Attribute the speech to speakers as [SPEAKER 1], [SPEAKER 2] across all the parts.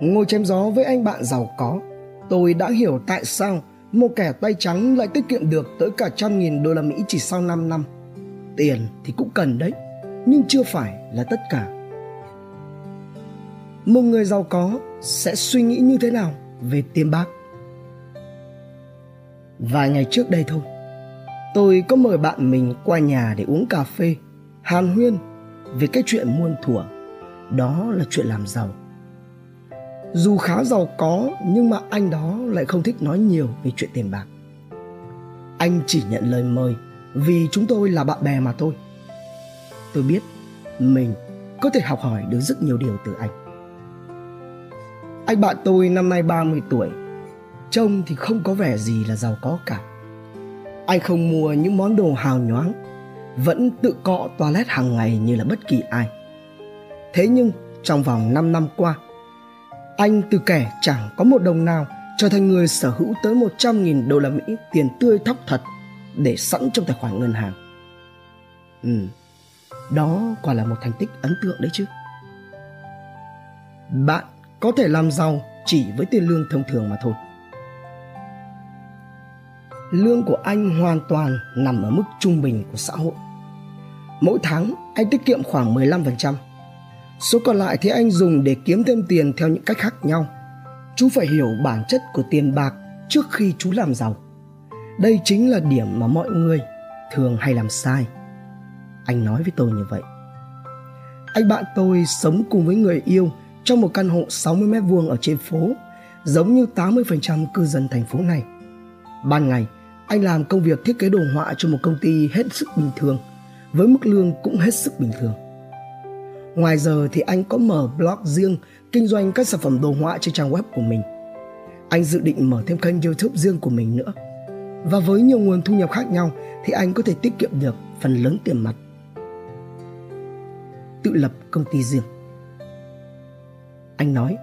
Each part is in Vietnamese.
[SPEAKER 1] Ngồi chém gió với anh bạn giàu có, tôi đã hiểu tại sao một kẻ tay trắng lại tiết kiệm được tới cả trăm nghìn đô la Mỹ chỉ sau 5 năm. Tiền thì cũng cần đấy, nhưng chưa phải là tất cả. Một người giàu có sẽ suy nghĩ như thế nào về tiền bạc? Vài ngày trước đây thôi, tôi có mời bạn mình qua nhà để uống cà phê, hàn huyên về cái chuyện muôn thuở. Đó là chuyện làm giàu. Dù khá giàu có nhưng mà anh đó lại không thích nói nhiều về chuyện tiền bạc. Anh chỉ nhận lời mời vì chúng tôi là bạn bè mà thôi. Tôi biết mình có thể học hỏi được rất nhiều điều từ anh. Anh bạn tôi năm nay 30 tuổi, trông thì không có vẻ gì là giàu có cả. Anh không mua những món đồ hào nhoáng, vẫn tự cọ toilet hàng ngày như là bất kỳ ai. Thế nhưng trong vòng 5 năm qua, anh từ kẻ chẳng có một đồng nào trở thành người sở hữu tới 100.000 đô la Mỹ tiền tươi thóc thật để sẵn trong tài khoản ngân hàng. Ừ, đó quả là một thành tích ấn tượng đấy chứ. Bạn có thể làm giàu chỉ với tiền lương thông thường mà thôi. Lương của anh hoàn toàn nằm ở mức trung bình của xã hội. Mỗi tháng anh tiết kiệm khoảng 15%. Số còn lại thì anh dùng để kiếm thêm tiền theo những cách khác nhau. Chú phải hiểu bản chất của tiền bạc trước khi chú làm giàu. Đây chính là điểm mà mọi người thường hay làm sai. Anh nói với tôi như vậy. Anh bạn tôi sống cùng với người yêu trong một căn hộ 60 mét vuông ở trên phố, giống như 80% cư dân thành phố này. Ban ngày, anh làm công việc thiết kế đồ họa cho một công ty hết sức bình thường, với mức lương cũng hết sức bình thường. Ngoài giờ thì anh có mở blog riêng kinh doanh các sản phẩm đồ họa trên trang web của mình. Anh dự định mở thêm kênh YouTube riêng của mình nữa. Và với nhiều nguồn thu nhập khác nhau thì anh có thể tiết kiệm được phần lớn tiền mặt. Tự lập công ty riêng. Anh nói,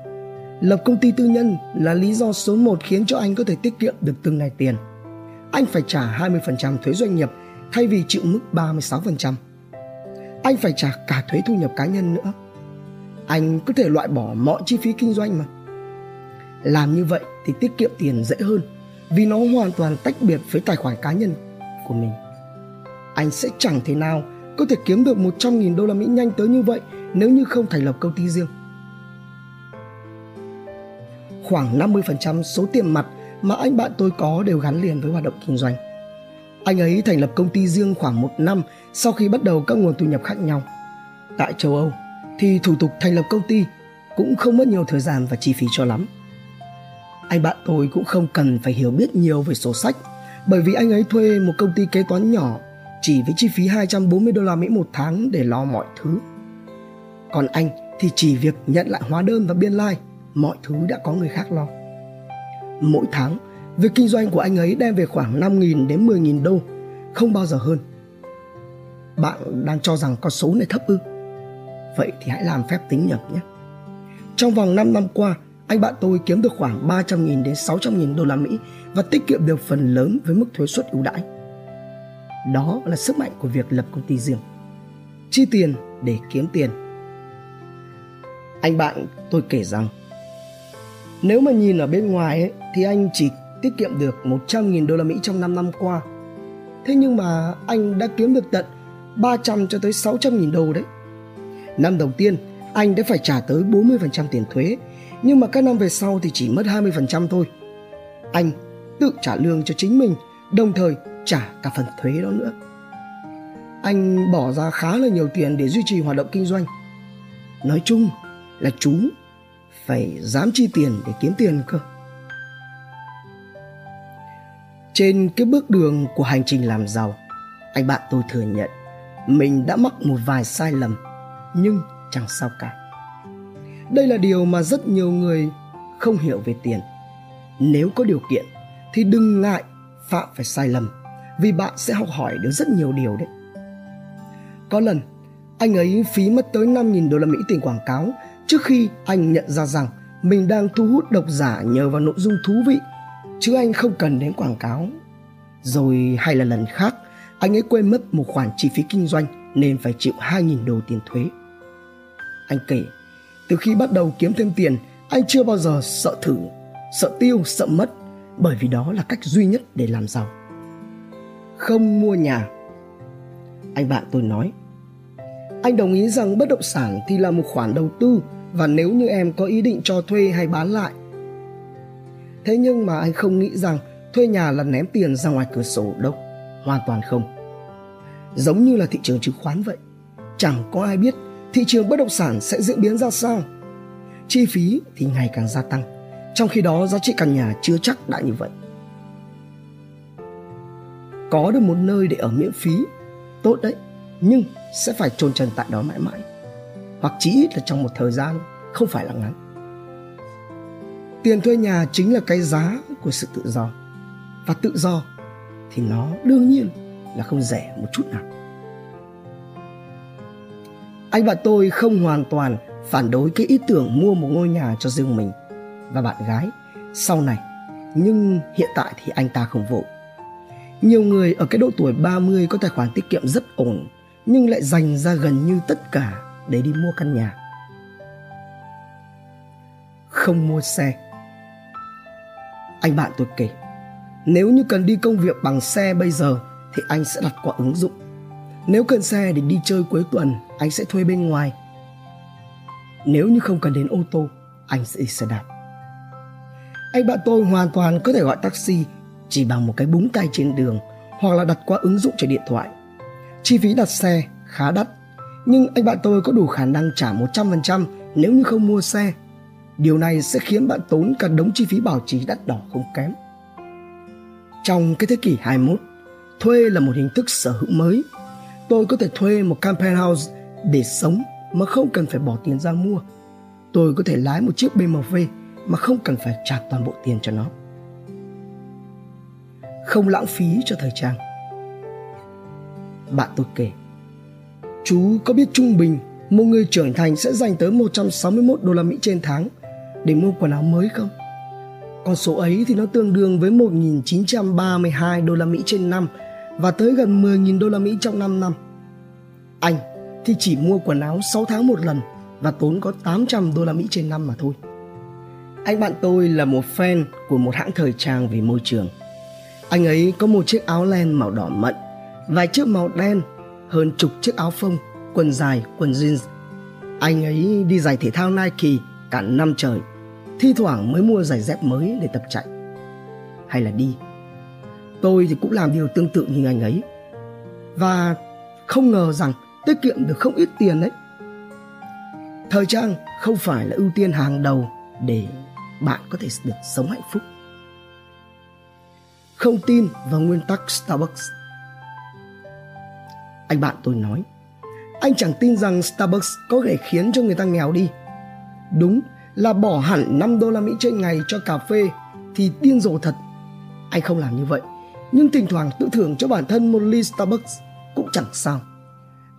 [SPEAKER 1] lập công ty tư nhân là lý do số 1 khiến cho anh có thể tiết kiệm được từng ngày tiền. Anh phải trả 20% thuế doanh nghiệp thay vì chịu mức 36% anh phải trả cả thuế thu nhập cá nhân nữa anh có thể loại bỏ mọi chi phí kinh doanh mà làm như vậy thì tiết kiệm tiền dễ hơn, vì nó hoàn toàn tách biệt với tài khoản cá nhân của mình anh sẽ chẳng thể nào có thể kiếm được 100.000 đô la Mỹ nhanh tới như vậy nếu như không thành lập công ty riêng. Khoảng 50% số tiền mặt mà anh bạn tôi có đều gắn liền với hoạt động kinh doanh. Anh ấy thành lập công ty riêng khoảng một năm sau khi bắt đầu các nguồn thu nhập khác nhau. Tại châu Âu thì thủ tục thành lập công ty cũng không mất nhiều thời gian và chi phí cho lắm. Anh bạn tôi cũng không cần phải hiểu biết nhiều về sổ sách bởi vì anh ấy thuê một công ty kế toán nhỏ chỉ với chi phí 240 đô la Mỹ một tháng để lo mọi thứ. Còn anh thì chỉ việc nhận lại hóa đơn và biên lai, like, mọi thứ đã có người khác lo. Mỗi tháng, việc kinh doanh của anh ấy đem về khoảng 5.000 đến 10.000 đô, không bao giờ hơn. Bạn đang cho rằng con số này thấp ư? Vậy thì hãy làm phép tính nhầm nhé. Trong vòng 5 năm qua, anh bạn tôi kiếm được khoảng 300.000 đến 600.000 đô la Mỹ và tiết kiệm được phần lớn với mức thuế suất ưu đãi. Đó là sức mạnh của việc lập công ty riêng. Chi tiền để kiếm tiền. Anh bạn tôi kể rằng nếu mà nhìn ở bên ngoài ấy, thì anh chỉ tiết kiệm được 100.000 đô la Mỹ trong 5 năm qua. Thế nhưng mà anh đã kiếm được tận 300 cho tới 600 nghìn đô đấy. Năm đầu tiên, anh đã phải trả tới 40% tiền thuế, nhưng mà các năm về sau thì chỉ mất 20% thôi. Anh tự trả lương cho chính mình, đồng thời trả cả phần thuế đó nữa. Anh bỏ ra khá là nhiều tiền để duy trì hoạt động kinh doanh. Nói chung là chú phải dám chi tiền để kiếm tiền cơ. Trên cái bước đường của hành trình làm giàu, anh bạn tôi thừa nhận mình đã mắc một vài sai lầm nhưng chẳng sao cả. Đây là điều mà rất nhiều người không hiểu về tiền. Nếu có điều kiện thì đừng ngại phạm phải sai lầm vì bạn sẽ học hỏi được rất nhiều điều đấy. Có lần anh ấy phí mất tới 5.000 đô la Mỹ tiền quảng cáo trước khi anh nhận ra rằng mình đang thu hút độc giả nhờ vào nội dung thú vị chứ anh không cần đến quảng cáo rồi hay là lần khác anh ấy quên mất một khoản chi phí kinh doanh nên phải chịu 2.000 đô tiền thuế. Anh kể, từ khi bắt đầu kiếm thêm tiền, Anh chưa bao giờ sợ thử, sợ tiêu, sợ mất bởi vì đó là cách duy nhất để làm giàu. Không mua nhà. Anh bạn tôi nói, anh đồng ý rằng bất động sản thì là một khoản đầu tư và nếu như em có ý định cho thuê hay bán lại. Thế nhưng mà anh không nghĩ rằng thuê nhà là ném tiền ra ngoài cửa sổ đâu, hoàn toàn không. Giống như là thị trường chứng khoán vậy, chẳng có ai biết thị trường bất động sản sẽ diễn biến ra sao. Chi phí thì ngày càng gia tăng, trong khi đó giá trị căn nhà chưa chắc đã như vậy. Có được một nơi để ở miễn phí, tốt đấy, nhưng sẽ phải chôn chân tại đó mãi mãi. Hoặc chỉ ít là trong một thời gian không phải là ngắn. Tiền thuê nhà chính là cái giá của sự tự do. Và tự do thì nó đương nhiên là không rẻ một chút nào. Anh bạn tôi không hoàn toàn phản đối cái ý tưởng mua một ngôi nhà cho riêng mình và bạn gái sau này, nhưng hiện tại thì anh ta không vội. Nhiều người ở cái độ tuổi 30 có tài khoản tiết kiệm rất ổn nhưng lại dành ra gần như tất cả để đi mua căn nhà. Không mua xe. Anh bạn tôi kể, nếu như cần đi công việc bằng xe bây giờ thì anh sẽ đặt qua ứng dụng. Nếu cần xe để đi chơi cuối tuần, anh sẽ thuê bên ngoài. Nếu như không cần đến ô tô, anh sẽ đi xe đạp. Anh bạn tôi hoàn toàn có thể gọi taxi chỉ bằng một cái búng tay trên đường hoặc là đặt qua ứng dụng trên điện thoại. Chi phí đặt xe khá đắt, nhưng anh bạn tôi có đủ khả năng trả 100% nếu như không mua xe. Điều này sẽ khiến bạn tốn cả đống chi phí bảo trì đắt đỏ không kém. Trong cái thế kỷ 21, thuê là một hình thức sở hữu mới. Tôi có thể thuê một campaign house để sống mà không cần phải bỏ tiền ra mua. Tôi có thể lái một chiếc BMW mà không cần phải trả toàn bộ tiền cho nó. Không lãng phí cho thời trang. Bạn tôi kể, chú có biết trung bình một người trưởng thành sẽ dành tới 161 đô la Mỹ trên tháng để mua quần áo mới không? Con số ấy thì nó tương đương với 1.932 đô la Mỹ trên năm và tới gần 10.000 đô la Mỹ trong 5 năm. Anh thì chỉ mua quần áo 6 tháng một lần và tốn có 800 đô la Mỹ trên năm mà thôi. Anh bạn tôi là một fan của một hãng thời trang về môi trường. Anh ấy có một chiếc áo len màu đỏ mận, vài chiếc màu đen, hơn chục chiếc áo phông, quần dài, quần jeans. Anh ấy đi giày thể thao Nike cả năm trời, thi thoảng mới mua giày dép mới để tập chạy. Hay là đi. Tôi thì cũng làm điều tương tự như anh ấy. Và không ngờ rằng tiết kiệm được không ít tiền đấy. Thời trang không phải là ưu tiên hàng đầu để bạn có thể được sống hạnh phúc. Không tin vào nguyên tắc Starbucks. Anh bạn tôi nói, anh chẳng tin rằng Starbucks có thể khiến cho người ta nghèo đi. Đúng là bỏ hẳn 5 đô la Mỹ trên ngày cho cà phê thì điên rồ thật. Anh không làm như vậy, nhưng thỉnh thoảng tự thưởng cho bản thân một ly Starbucks cũng chẳng sao.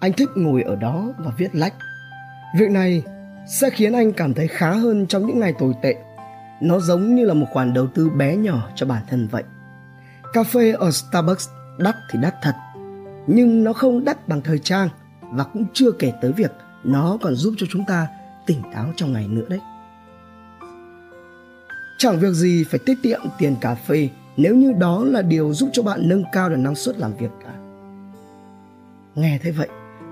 [SPEAKER 1] Anh thích ngồi ở đó và viết lách. Việc này sẽ khiến anh cảm thấy khá hơn trong những ngày tồi tệ. Nó giống như là một khoản đầu tư bé nhỏ cho bản thân vậy. Cà phê ở Starbucks đắt thì đắt thật, nhưng nó không đắt bằng thời trang và cũng chưa kể tới việc nó còn giúp cho chúng ta tỉnh táo trong ngày nữa đấy. Chẳng việc gì phải tiết kiệm tiền cà phê nếu như đó là điều giúp cho bạn nâng cao được năng suất làm việc cả. Nghe thế vậy,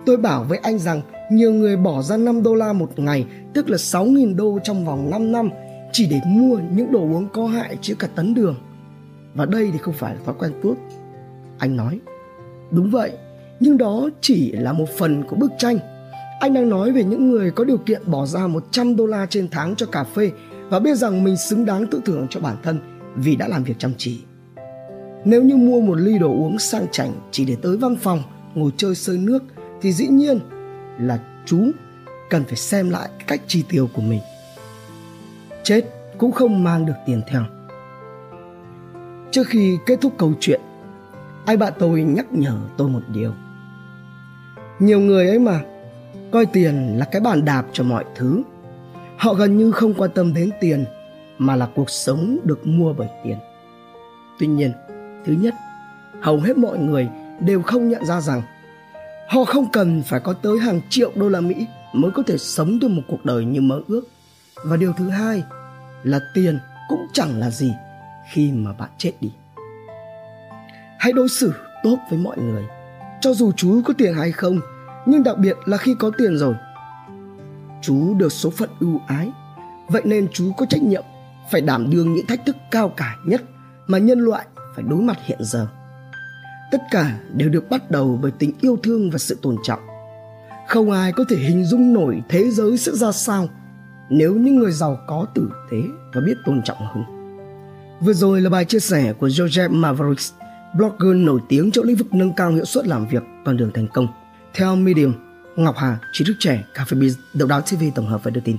[SPEAKER 1] tôi bảo với anh rằng nhiều người bỏ ra 5 đô la một ngày, tức là 6.000 đô trong vòng 5 năm chỉ để mua những đồ uống có hại chứa cả tấn đường. Và đây thì không phải là thói quen tốt. Anh nói, đúng vậy, nhưng đó chỉ là một phần của bức tranh. Anh đang nói về những người có điều kiện bỏ ra 100 đô la trên tháng cho cà phê và biết rằng mình xứng đáng tự thưởng cho bản thân vì đã làm việc chăm chỉ. Nếu như mua một ly đồ uống sang chảnh chỉ để tới văn phòng ngồi chơi sơi nước thì dĩ nhiên là chú cần phải xem lại cách chi tiêu của mình. Chết cũng không mang được tiền theo. Trước khi kết thúc câu chuyện, anh bạn tôi nhắc nhở tôi một điều. Nhiều người ấy mà, coi tiền là cái bàn đạp cho mọi thứ. Họ gần như không quan tâm đến tiền mà là cuộc sống được mua bởi tiền. Tuy nhiên, thứ nhất, hầu hết mọi người đều không nhận ra rằng họ không cần phải có tới hàng triệu đô la Mỹ mới có thể sống được một cuộc đời như mơ ước. và điều thứ hai là tiền cũng chẳng là gì khi mà bạn chết đi hãy đối xử tốt với mọi người cho dù chú có tiền hay không nhưng đặc biệt là khi có tiền rồi chú được số phận ưu ái. Vậy nên chú có trách nhiệm phải đảm đương những thách thức cao cả nhất mà nhân loại phải đối mặt hiện giờ. Tất cả đều được bắt đầu bởi tình yêu thương và sự tôn trọng. Không ai có thể hình dung nổi thế giới sẽ ra sao nếu những người giàu có tử tế và biết tôn trọng hơn. Vừa rồi là bài chia sẻ của Joseph Mavericks blogger nổi tiếng trong lĩnh vực nâng cao hiệu suất làm việc con đường thành công. Theo Medium Ngọc Hà, trí thức trẻ, cà phê Biz, Độc đáo TV tổng hợp và đưa tin.